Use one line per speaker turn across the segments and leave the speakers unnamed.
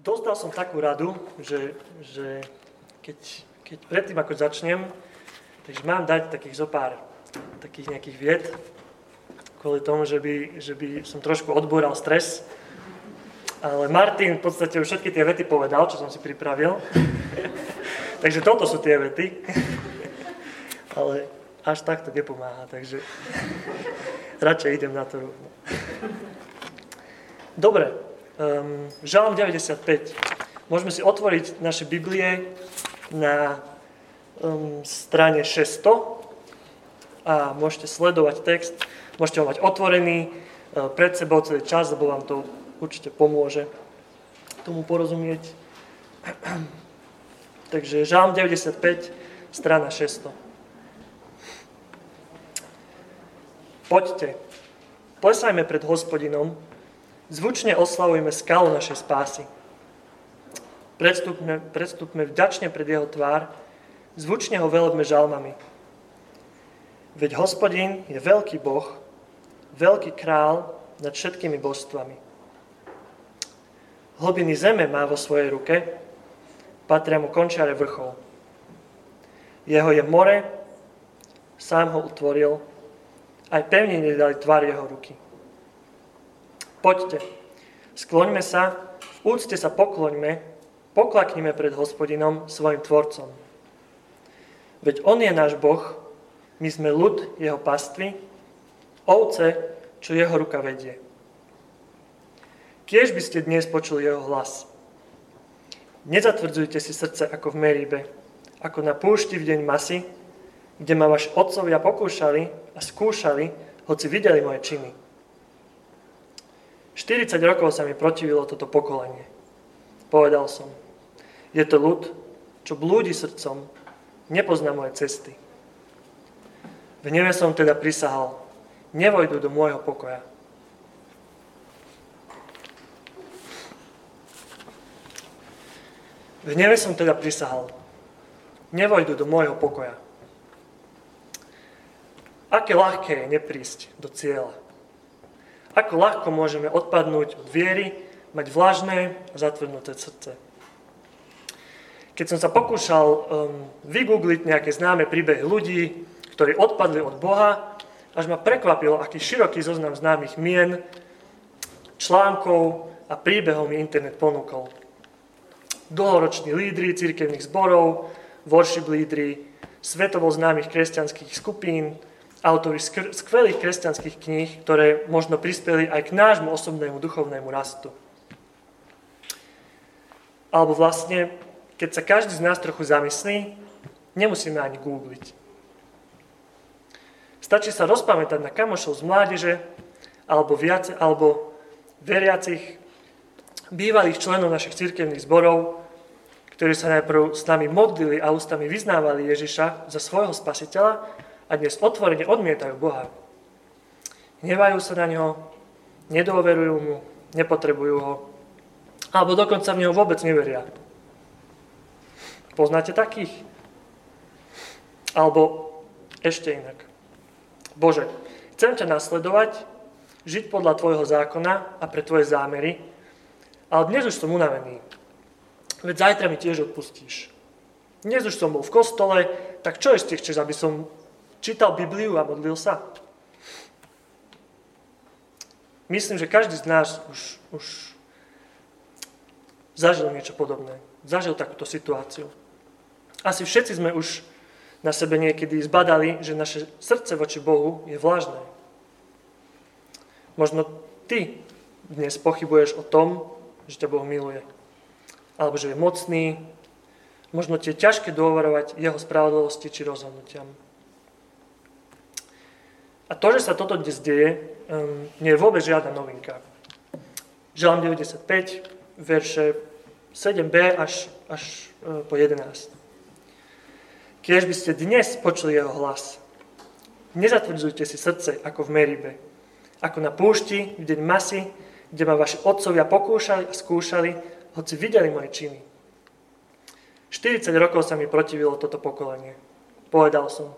dostal som takú radu, že, že keď, keď predtým, ako začnem, takže mám dať takých zopár takých nejakých vied, kvôli tomu, že by, že by som trošku odbúral stres. Ale Martin v podstate už všetky tie vety povedal, čo som si pripravil. takže toto sú tie vety. Ale až tak to nepomáha, takže radšej idem na to. Dobre, um, Žalm 95. Môžeme si otvoriť naše Biblie na um, strane 600 a môžete sledovať text, môžete ho mať otvorený uh, pred sebou celý čas, lebo vám to určite pomôže tomu porozumieť. Takže Žalm 95, strana 600. Poďte, plesajme pred hospodinom, Zvučne oslavujme skalu našej spásy. Predstupme, predstupme vďačne pred jeho tvár, zvučne ho velebme žalmami. Veď hospodin je veľký Boh, veľký král nad všetkými božstvami. Hlbiny zeme má vo svojej ruke, patria mu končiare vrchov. Jeho je more, sám ho utvoril, aj pevne nedali tvar jeho ruky. Poďte, skloňme sa, v úcte sa pokloňme, poklaknime pred hospodinom, svojim tvorcom. Veď On je náš Boh, my sme ľud Jeho pastvy, ovce, čo Jeho ruka vedie. Kiež by ste dnes počuli Jeho hlas. Nezatvrdzujte si srdce ako v Meríbe, ako na púšti v deň masy, kde ma vaši otcovia pokúšali a skúšali, hoci videli moje činy. 40 rokov sa mi protivilo toto pokolenie. Povedal som, je to ľud, čo blúdi srdcom, nepozná moje cesty. V neve som teda prisahal, nevojdu do môjho pokoja. V neve som teda prisahal, nevojdu do môjho pokoja. Aké ľahké je neprísť do cieľa. Ako ľahko môžeme odpadnúť od viery, mať vlažné a zatvrdnuté srdce. Keď som sa pokúšal um, vygoogliť nejaké známe príbehy ľudí, ktorí odpadli od Boha, až ma prekvapilo, aký široký zoznam známych mien, článkov a príbehov mi internet ponúkol. Dlhoroční lídry církevných zborov, worship lídry, svetovo známych kresťanských skupín, autori skvelých kresťanských kníh, ktoré možno prispeli aj k nášmu osobnému duchovnému rastu. Alebo vlastne, keď sa každý z nás trochu zamyslí, nemusíme ani googliť. Stačí sa rozpamätať na kamošov z mládeže, alebo, viac, alebo veriacich bývalých členov našich cirkevných zborov, ktorí sa najprv s nami modlili a ústami vyznávali Ježiša za svojho spasiteľa a dnes otvorene odmietajú Boha. Hnevajú sa na Neho, nedôverujú Mu, nepotrebujú Ho, alebo dokonca v Neho vôbec neveria. Poznáte takých? Alebo ešte inak. Bože, chcem ťa nasledovať, žiť podľa Tvojho zákona a pre Tvoje zámery, ale dnes už som unavený. Veď zajtra mi tiež odpustíš. Dnes už som bol v kostole, tak čo ešte chceš, aby som čítal Bibliu a modlil sa? Myslím, že každý z nás už, už zažil niečo podobné. Zažil takúto situáciu. Asi všetci sme už na sebe niekedy zbadali, že naše srdce voči Bohu je vlažné. Možno ty dnes pochybuješ o tom, že ťa Boh miluje. Alebo že je mocný. Možno ti je ťažké dôverovať jeho spravodlivosti či rozhodnutiam. A to, že sa toto dnes deje, um, nie je vôbec žiadna novinka. Žalm 95, verše 7b až, až uh, po 11. Kiež by ste dnes počuli jeho hlas, nezatvrdzujte si srdce ako v Meribe, ako na púšti, v deň masy, kde ma vaši otcovia pokúšali a skúšali, hoci videli moje činy. 40 rokov sa mi protivilo toto pokolenie. Povedal som,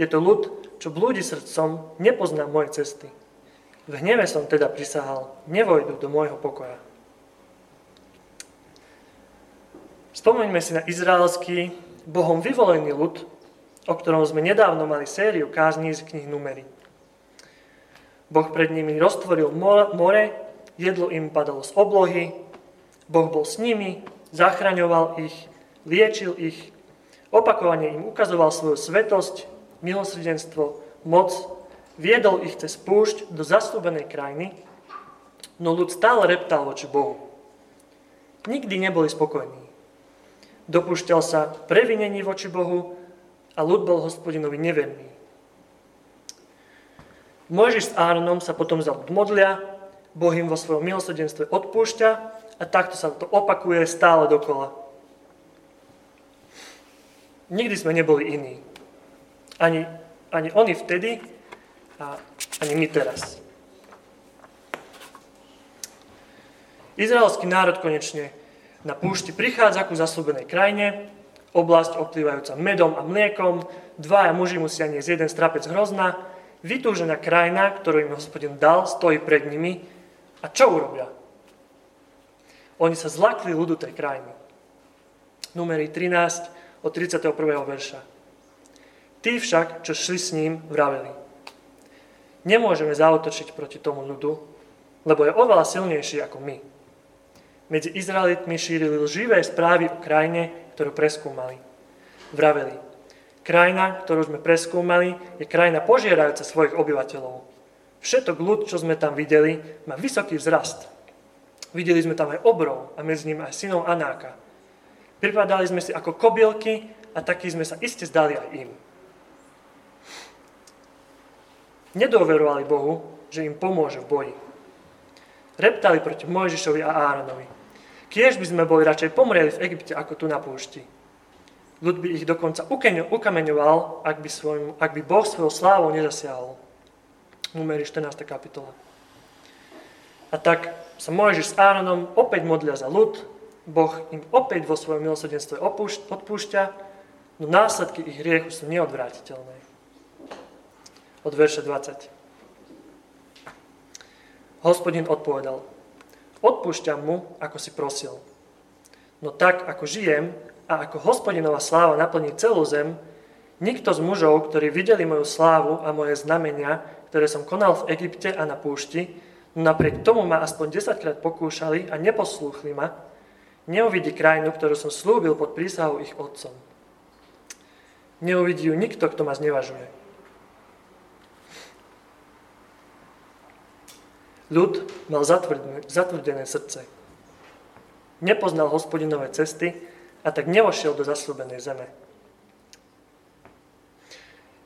je to ľud, čo blúdi srdcom, nepozná moje cesty. V hneve som teda prisahal, nevojdu do môjho pokoja. Spomeňme si na izraelský, Bohom vyvolený ľud, o ktorom sme nedávno mali sériu kázní z knih Numery. Boh pred nimi roztvoril more, jedlo im padalo z oblohy, Boh bol s nimi, zachraňoval ich, liečil ich, opakovane im ukazoval svoju svetosť, milosrdenstvo, moc, viedol ich cez púšť do zastúbenej krajiny, no ľud stále reptal voči Bohu. Nikdy neboli spokojní dopúšťal sa previnení voči Bohu a ľud bol hospodinovi neverný. Mojžiš s Áronom sa potom za ľud modlia, Boh im vo svojom milosrdenstve odpúšťa a takto sa to opakuje stále dokola. Nikdy sme neboli iní. Ani, ani oni vtedy a ani my teraz. Izraelský národ konečne na púšti prichádza ku zaslúbenej krajine, oblasť obplývajúca medom a mliekom, dvaja muži musia niesť jeden strapec hrozna, vytúžená krajina, ktorú im hospodin dal, stojí pred nimi. A čo urobia? Oni sa zlakli ľudu tej krajiny. Numery 13 od 31. verša. Tí však, čo šli s ním, vraveli. Nemôžeme zautočiť proti tomu ľudu, lebo je oveľa silnejší ako my medzi Izraelitmi šírili lživé správy o krajine, ktorú preskúmali. Vraveli, krajina, ktorú sme preskúmali, je krajina požierajúca svojich obyvateľov. Všetok ľud, čo sme tam videli, má vysoký vzrast. Videli sme tam aj obrov a medzi ním aj synov Anáka. Pripadali sme si ako kobielky a takí sme sa iste zdali aj im. Nedoverovali Bohu, že im pomôže v boji. Reptali proti Mojžišovi a Áronovi. Kiež by sme boli radšej pomreli v Egypte ako tu na púšti. Ľud by ich dokonca ukameňoval, ak by, svojim, ak by Boh svojou slávou nezasiahol. Numeri 14. kapitola. A tak sa Mojžiš s Áronom opäť modlia za ľud, Boh im opäť vo svojom milosrdenstve odpúšťa, no následky ich hriechu sú neodvrátiteľné. Od verša 20. Hospodin odpovedal, Odpúšťam mu, ako si prosil. No tak, ako žijem a ako hospodinová sláva naplní celú zem, nikto z mužov, ktorí videli moju slávu a moje znamenia, ktoré som konal v Egypte a na púšti, no napriek tomu ma aspoň desaťkrát pokúšali a neposlúchli ma, neuvidí krajinu, ktorú som slúbil pod prísahou ich otcom. Neuvidí ju nikto, kto ma znevažuje. Ľud mal zatvrdené srdce. Nepoznal hospodinové cesty a tak nevošiel do zaslúbenej zeme.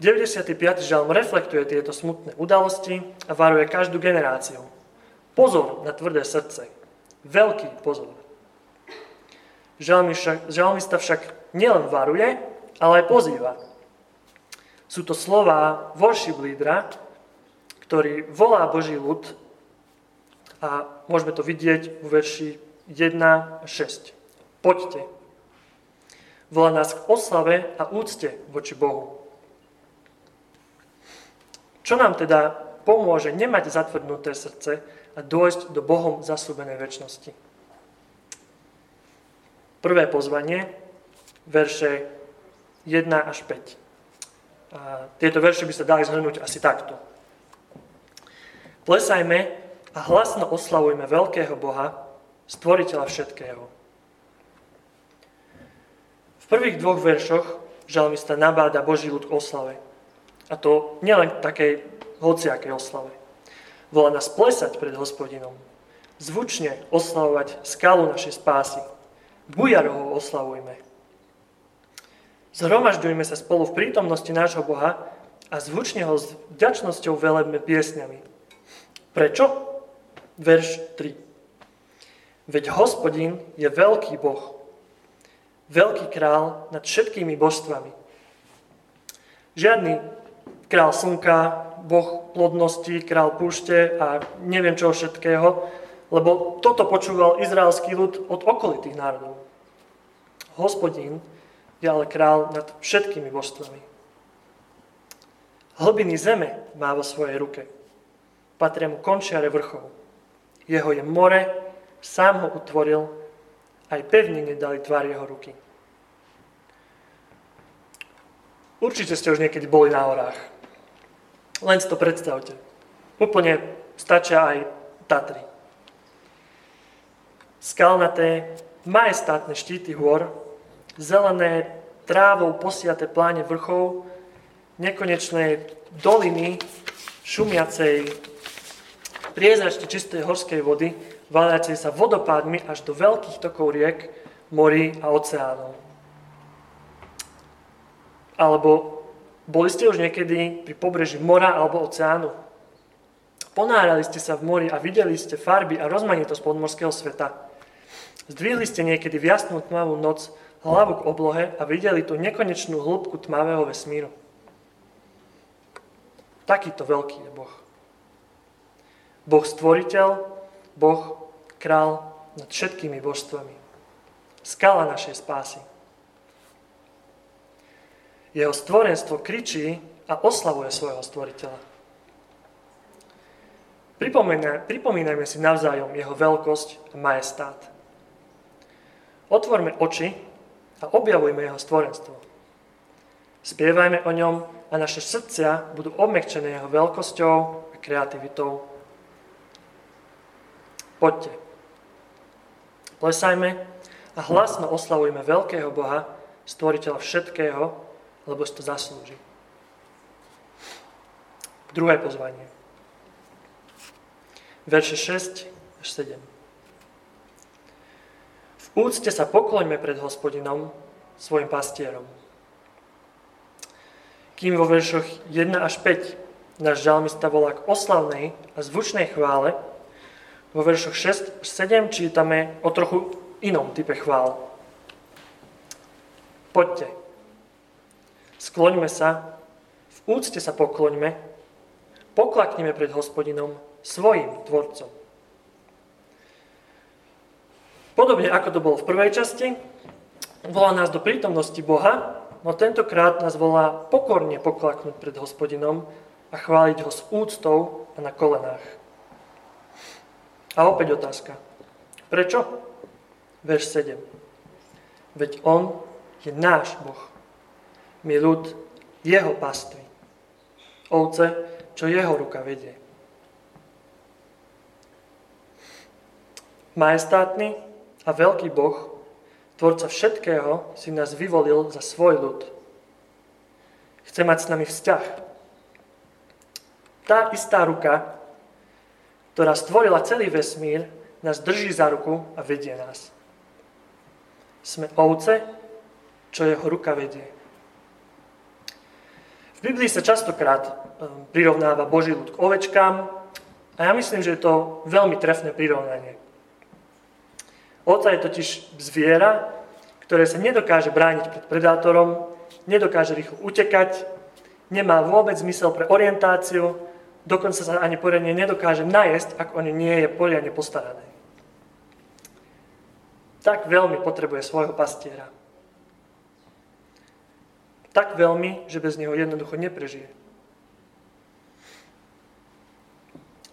95. žalm reflektuje tieto smutné udalosti a varuje každú generáciu. Pozor na tvrdé srdce. Veľký pozor. Žalmista však nielen varuje, ale aj pozýva. Sú to slová worship lídra, ktorý volá Boží ľud a môžeme to vidieť v verši 1 a 6. Poďte. Volá nás k oslave a úcte voči Bohu. Čo nám teda pomôže nemať zatvrdnuté srdce a dôjsť do Bohom zasúbenej väčšnosti? Prvé pozvanie, verše 1 až 5. A tieto verše by sa dali zhrnúť asi takto. Plesajme a hlasno oslavujme veľkého Boha, stvoriteľa všetkého. V prvých dvoch veršoch žalmista nabáda Boží ľud k oslave. A to nielen takej hociakej oslave. Volá nás plesať pred hospodinom. Zvučne oslavovať skalu našej spásy. Bujaroho oslavujme. Zhromažďujme sa spolu v prítomnosti nášho Boha a zvučne ho s vďačnosťou velebme piesňami. Prečo? Verš 3. Veď hospodin je veľký Boh, veľký král nad všetkými božstvami. Žiadny král slnka, boh plodnosti, král púšte a neviem čoho všetkého, lebo toto počúval izraelský ľud od okolitých národov. Hospodin je ale král nad všetkými božstvami. Hlbiny zeme má vo svojej ruke. Patria mu končiare vrchov. Jeho je more, sám ho utvoril aj pevne nedali tvár jeho ruky. Určite ste už niekedy boli na horách. Len si to predstavte. Úplne stačia aj Tatry. Skalnaté, majestátne štíty hôr, zelené, trávou posiaté pláne vrchov, nekonečné doliny šumiacej priezračne čistej horskej vody, valiacej sa vodopádmi až do veľkých tokov riek, morí a oceánov. Alebo boli ste už niekedy pri pobreží mora alebo oceánu? Ponárali ste sa v mori a videli ste farby a rozmanitosť podmorského sveta. Zdvihli ste niekedy v jasnú tmavú noc hlavu k oblohe a videli tú nekonečnú hĺbku tmavého vesmíru. Takýto veľký je Boh. Boh stvoriteľ, Boh král nad všetkými božstvami. Skala našej spásy. Jeho stvorenstvo kričí a oslavuje svojho stvoriteľa. Pripomínajme si navzájom jeho veľkosť a majestát. Otvorme oči a objavujme jeho stvorenstvo. Spievajme o ňom a naše srdcia budú obmekčené jeho veľkosťou a kreativitou. Poďte. Plesajme a hlasno oslavujme veľkého Boha, stvoriteľa všetkého, lebo si to zaslúži. Druhé pozvanie. Verše 6 až 7. V úcte sa pokloňme pred hospodinom, svojim pastierom. Kým vo veršoch 1 až 5 náš žalmista volá k oslavnej a zvučnej chvále, vo veršoch 6 až 7 čítame o trochu inom type chvál. Poďte, Skloňme sa, v úcte sa pokloňme, poklakneme pred hospodinom, svojim tvorcom. Podobne ako to bolo v prvej časti, volá nás do prítomnosti Boha, no tentokrát nás volá pokorne poklaknúť pred hospodinom a chváliť ho s úctou a na kolenách. A opäť otázka. Prečo? Verš 7. Veď On je náš Boh my ľud jeho pastvy. Ovce, čo jeho ruka vedie. Majestátny a veľký Boh, tvorca všetkého, si nás vyvolil za svoj ľud. Chce mať s nami vzťah. Tá istá ruka, ktorá stvorila celý vesmír, nás drží za ruku a vedie nás. Sme ovce, čo jeho ruka vedie. V Biblii sa častokrát ehm, prirovnáva Boží ľud k ovečkám a ja myslím, že je to veľmi trefné prirovnanie. Oca je totiž zviera, ktoré sa nedokáže brániť pred predátorom, nedokáže rýchlo utekať, nemá vôbec zmysel pre orientáciu, dokonca sa ani poriadne nedokáže najesť, ak o nie je poriadne postarané. Tak veľmi potrebuje svojho pastiera. Tak veľmi, že bez neho jednoducho neprežije.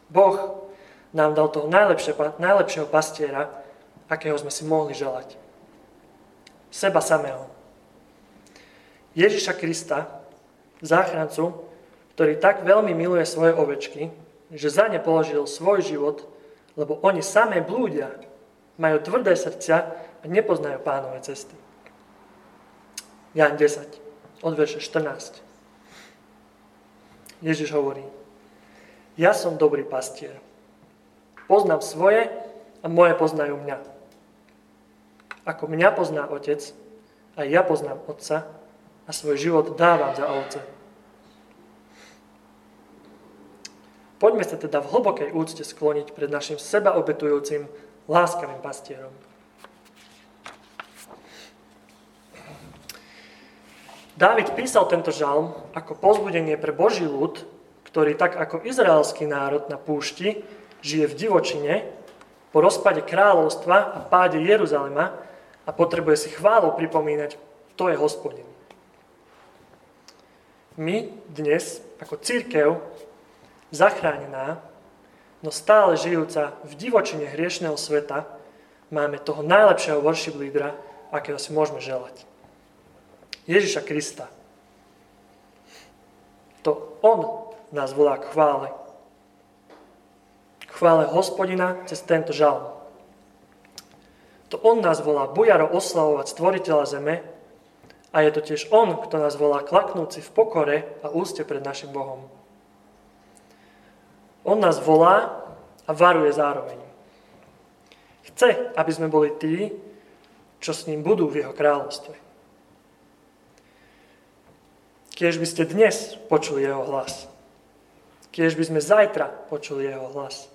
Boh nám dal toho najlepšie, najlepšieho pastiera, akého sme si mohli želať. Seba samého. Ježiša Krista, záchrancu, ktorý tak veľmi miluje svoje ovečky, že za ne položil svoj život, lebo oni samé blúdia, majú tvrdé srdcia a nepoznajú pánové cesty. Jan 10 od verše 14. Ježiš hovorí, ja som dobrý pastier. Poznám svoje a moje poznajú mňa. Ako mňa pozná otec, aj ja poznám otca a svoj život dávam za ovce. Poďme sa teda v hlbokej úcte skloniť pred našim sebaobetujúcim, láskavým pastierom. Dávid písal tento žalm ako pozbudenie pre Boží ľud, ktorý tak ako izraelský národ na púšti žije v divočine, po rozpade kráľovstva a páde Jeruzalema a potrebuje si chválu pripomínať, to je hospodin. My dnes, ako církev, zachránená, no stále žijúca v divočine hriešného sveta, máme toho najlepšieho worship lídra, akého si môžeme želať. Ježiša Krista. To On nás volá k chvále. K chvále hospodina cez tento žalm. To On nás volá bujaro oslavovať stvoriteľa zeme a je to tiež On, kto nás volá klaknúci v pokore a úste pred našim Bohom. On nás volá a varuje zároveň. Chce, aby sme boli tí, čo s ním budú v jeho kráľovstve. Kiež by ste dnes počuli jeho hlas. Kiež by sme zajtra počuli jeho hlas.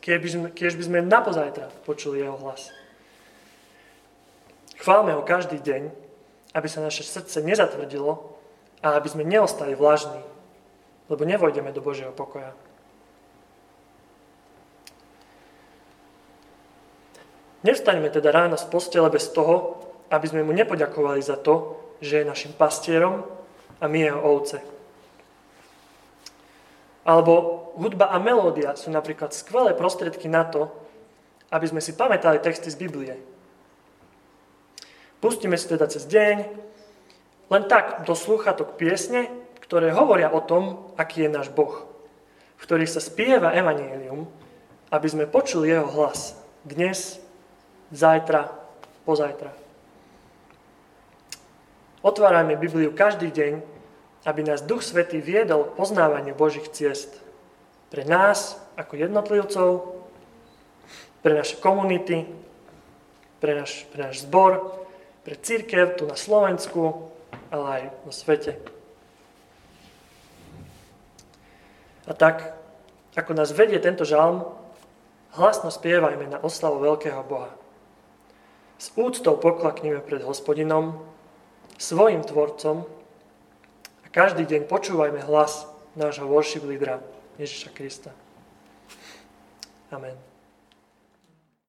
Kiež by sme, kiež by sme napozajtra počuli jeho hlas. Chválme ho každý deň, aby sa naše srdce nezatvrdilo a aby sme neostali vlažní, lebo nevojdeme do Božieho pokoja. Nevstaňme teda ráno z postele bez toho, aby sme mu nepoďakovali za to, že je našim pastierom a my jeho ovce. Alebo hudba a melódia sú napríklad skvelé prostriedky na to, aby sme si pamätali texty z Biblie. Pustíme si teda cez deň len tak do slúchatok piesne, ktoré hovoria o tom, aký je náš Boh, v ktorých sa spieva evanílium, aby sme počuli jeho hlas dnes zajtra, pozajtra. Otvárajme Bibliu každý deň, aby nás Duch Svetý viedol k poznávaniu Božích ciest. Pre nás, ako jednotlivcov, pre naše komunity, pre náš, pre náš zbor, pre církev tu na Slovensku, ale aj vo svete. A tak, ako nás vedie tento žalm, hlasno spievajme na oslavu veľkého Boha. S úctou poklakneme pred hospodinom, svojim tvorcom a každý deň počúvajme hlas nášho worship lídra Ježiša Krista. Amen.